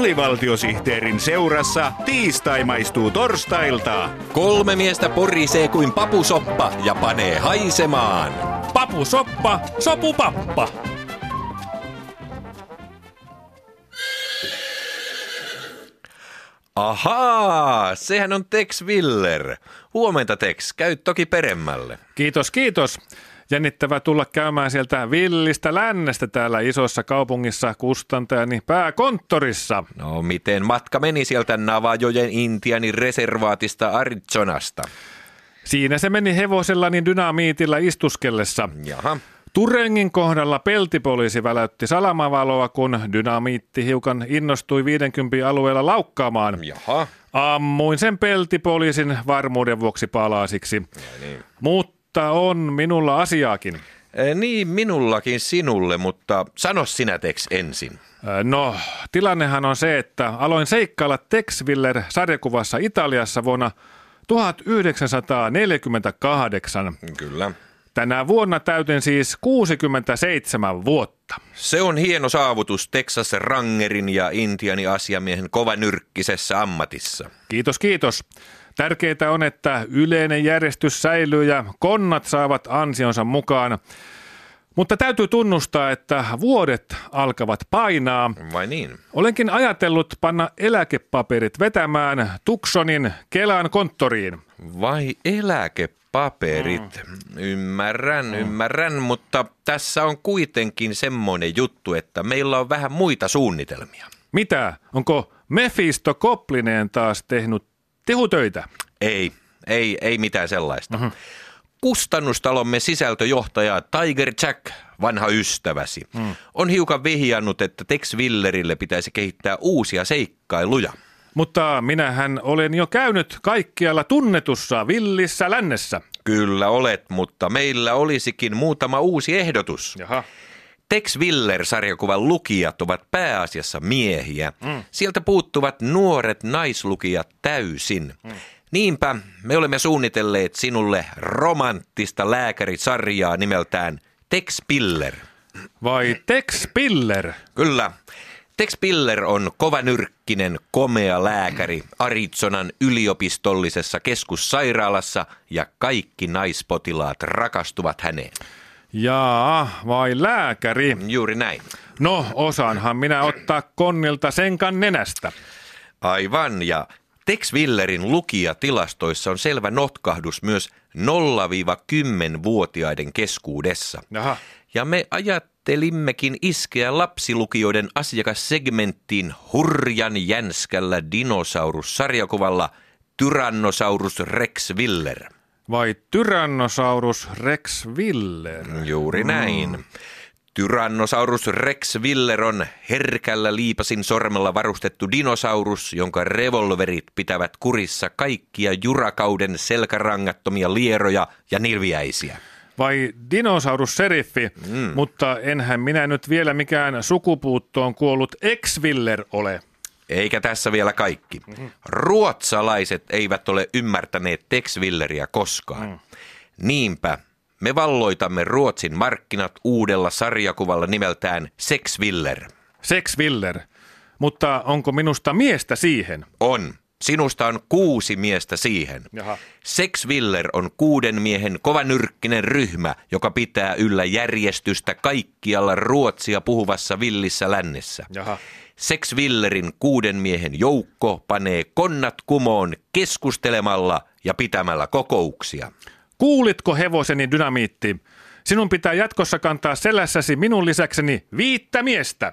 Alivaltiosihteerin seurassa tiistai maistuu torstailta. Kolme miestä porisee kuin papusoppa ja panee haisemaan. Papusoppa, sopupappa. Ahaa, sehän on Tex Willer. Huomenta Tex, käy toki peremmälle. Kiitos, kiitos. Jännittävä tulla käymään sieltä villistä lännestä täällä isossa kaupungissa kustantajani pääkonttorissa. No miten matka meni sieltä Navajojen Intianin reservaatista Arizonasta? Siinä se meni hevosellani dynamiitilla istuskellessa. Jaha. Turengin kohdalla peltipoliisi väläytti salamavaloa, kun dynamiitti hiukan innostui 50 alueella laukkaamaan. Jaha. Ammuin sen peltipoliisin varmuuden vuoksi palasiksi. Niin. Mutta on minulla asiaakin. Niin, minullakin sinulle, mutta sano sinä Tex ensin. No, tilannehan on se, että aloin seikkailla Tex Willer-sarjakuvassa Italiassa vuonna 1948. Kyllä. Tänä vuonna täytin siis 67 vuotta. Se on hieno saavutus Texas Rangerin ja Intiani asiamiehen kovanyrkkisessä ammatissa. Kiitos, kiitos. Tärkeää on, että yleinen järjestys säilyy ja konnat saavat ansionsa mukaan. Mutta täytyy tunnustaa, että vuodet alkavat painaa. Vai niin? Olenkin ajatellut panna eläkepaperit vetämään Tuksonin Kelan konttoriin. Vai eläkepaperit? Ymmärrän, ymmärrän, mutta tässä on kuitenkin semmoinen juttu, että meillä on vähän muita suunnitelmia. Mitä? Onko Mephisto Koplineen taas tehnyt tehutöitä? Ei, ei, ei mitään sellaista. Kustannustalomme sisältöjohtaja Tiger Jack, vanha ystäväsi, on hiukan vihjannut, että Tex Willerille pitäisi kehittää uusia seikkailuja. Mutta minähän olen jo käynyt kaikkialla tunnetussa villissä lännessä. Kyllä olet, mutta meillä olisikin muutama uusi ehdotus. Jaha. Tex Willer-sarjakuvan lukijat ovat pääasiassa miehiä. Mm. Sieltä puuttuvat nuoret naislukijat täysin. Mm. Niinpä me olemme suunnitelleet sinulle romanttista lääkärisarjaa nimeltään Tex Piller. Vai Tex Piller? Kyllä. Tex Piller on kovanyrkkinen, komea lääkäri Arizonan yliopistollisessa keskussairaalassa ja kaikki naispotilaat rakastuvat häneen. Jaa, vai lääkäri? Juuri näin. No, osaanhan minä ottaa konnilta senkan nenästä. Aivan, ja Tex Willerin lukijatilastoissa on selvä notkahdus myös 0-10-vuotiaiden keskuudessa. Jaha. Ja me ajattelimmekin iskeä lapsilukijoiden asiakassegmenttiin hurjan jänskällä dinosaurussarjakuvalla Tyrannosaurus Rex Willer. Vai Tyrannosaurus Rex Willer? Juuri näin. Tyrannosaurus Rex Willer on herkällä liipasin sormella varustettu dinosaurus, jonka revolverit pitävät kurissa kaikkia jurakauden selkärangattomia lieroja ja nilviäisiä. Vai dinosaurusseriffi? Mm. Mutta enhän minä nyt vielä mikään sukupuuttoon kuollut ex-Willer ole. Eikä tässä vielä kaikki. Ruotsalaiset eivät ole ymmärtäneet Tex Willeria koskaan. Niinpä me valloitamme Ruotsin markkinat uudella sarjakuvalla nimeltään Sex Willer. Sex Willer. Mutta onko minusta miestä siihen? On. Sinusta on kuusi miestä siihen. Jaha. Sex Willer on kuuden miehen kovanyrkkinen ryhmä, joka pitää yllä järjestystä kaikkialla Ruotsia puhuvassa villissä lännessä. Jaha. Sex Willerin kuuden miehen joukko panee konnat kumoon keskustelemalla ja pitämällä kokouksia. Kuulitko hevoseni dynamiitti? Sinun pitää jatkossa kantaa selässäsi minun lisäkseni viittä miestä.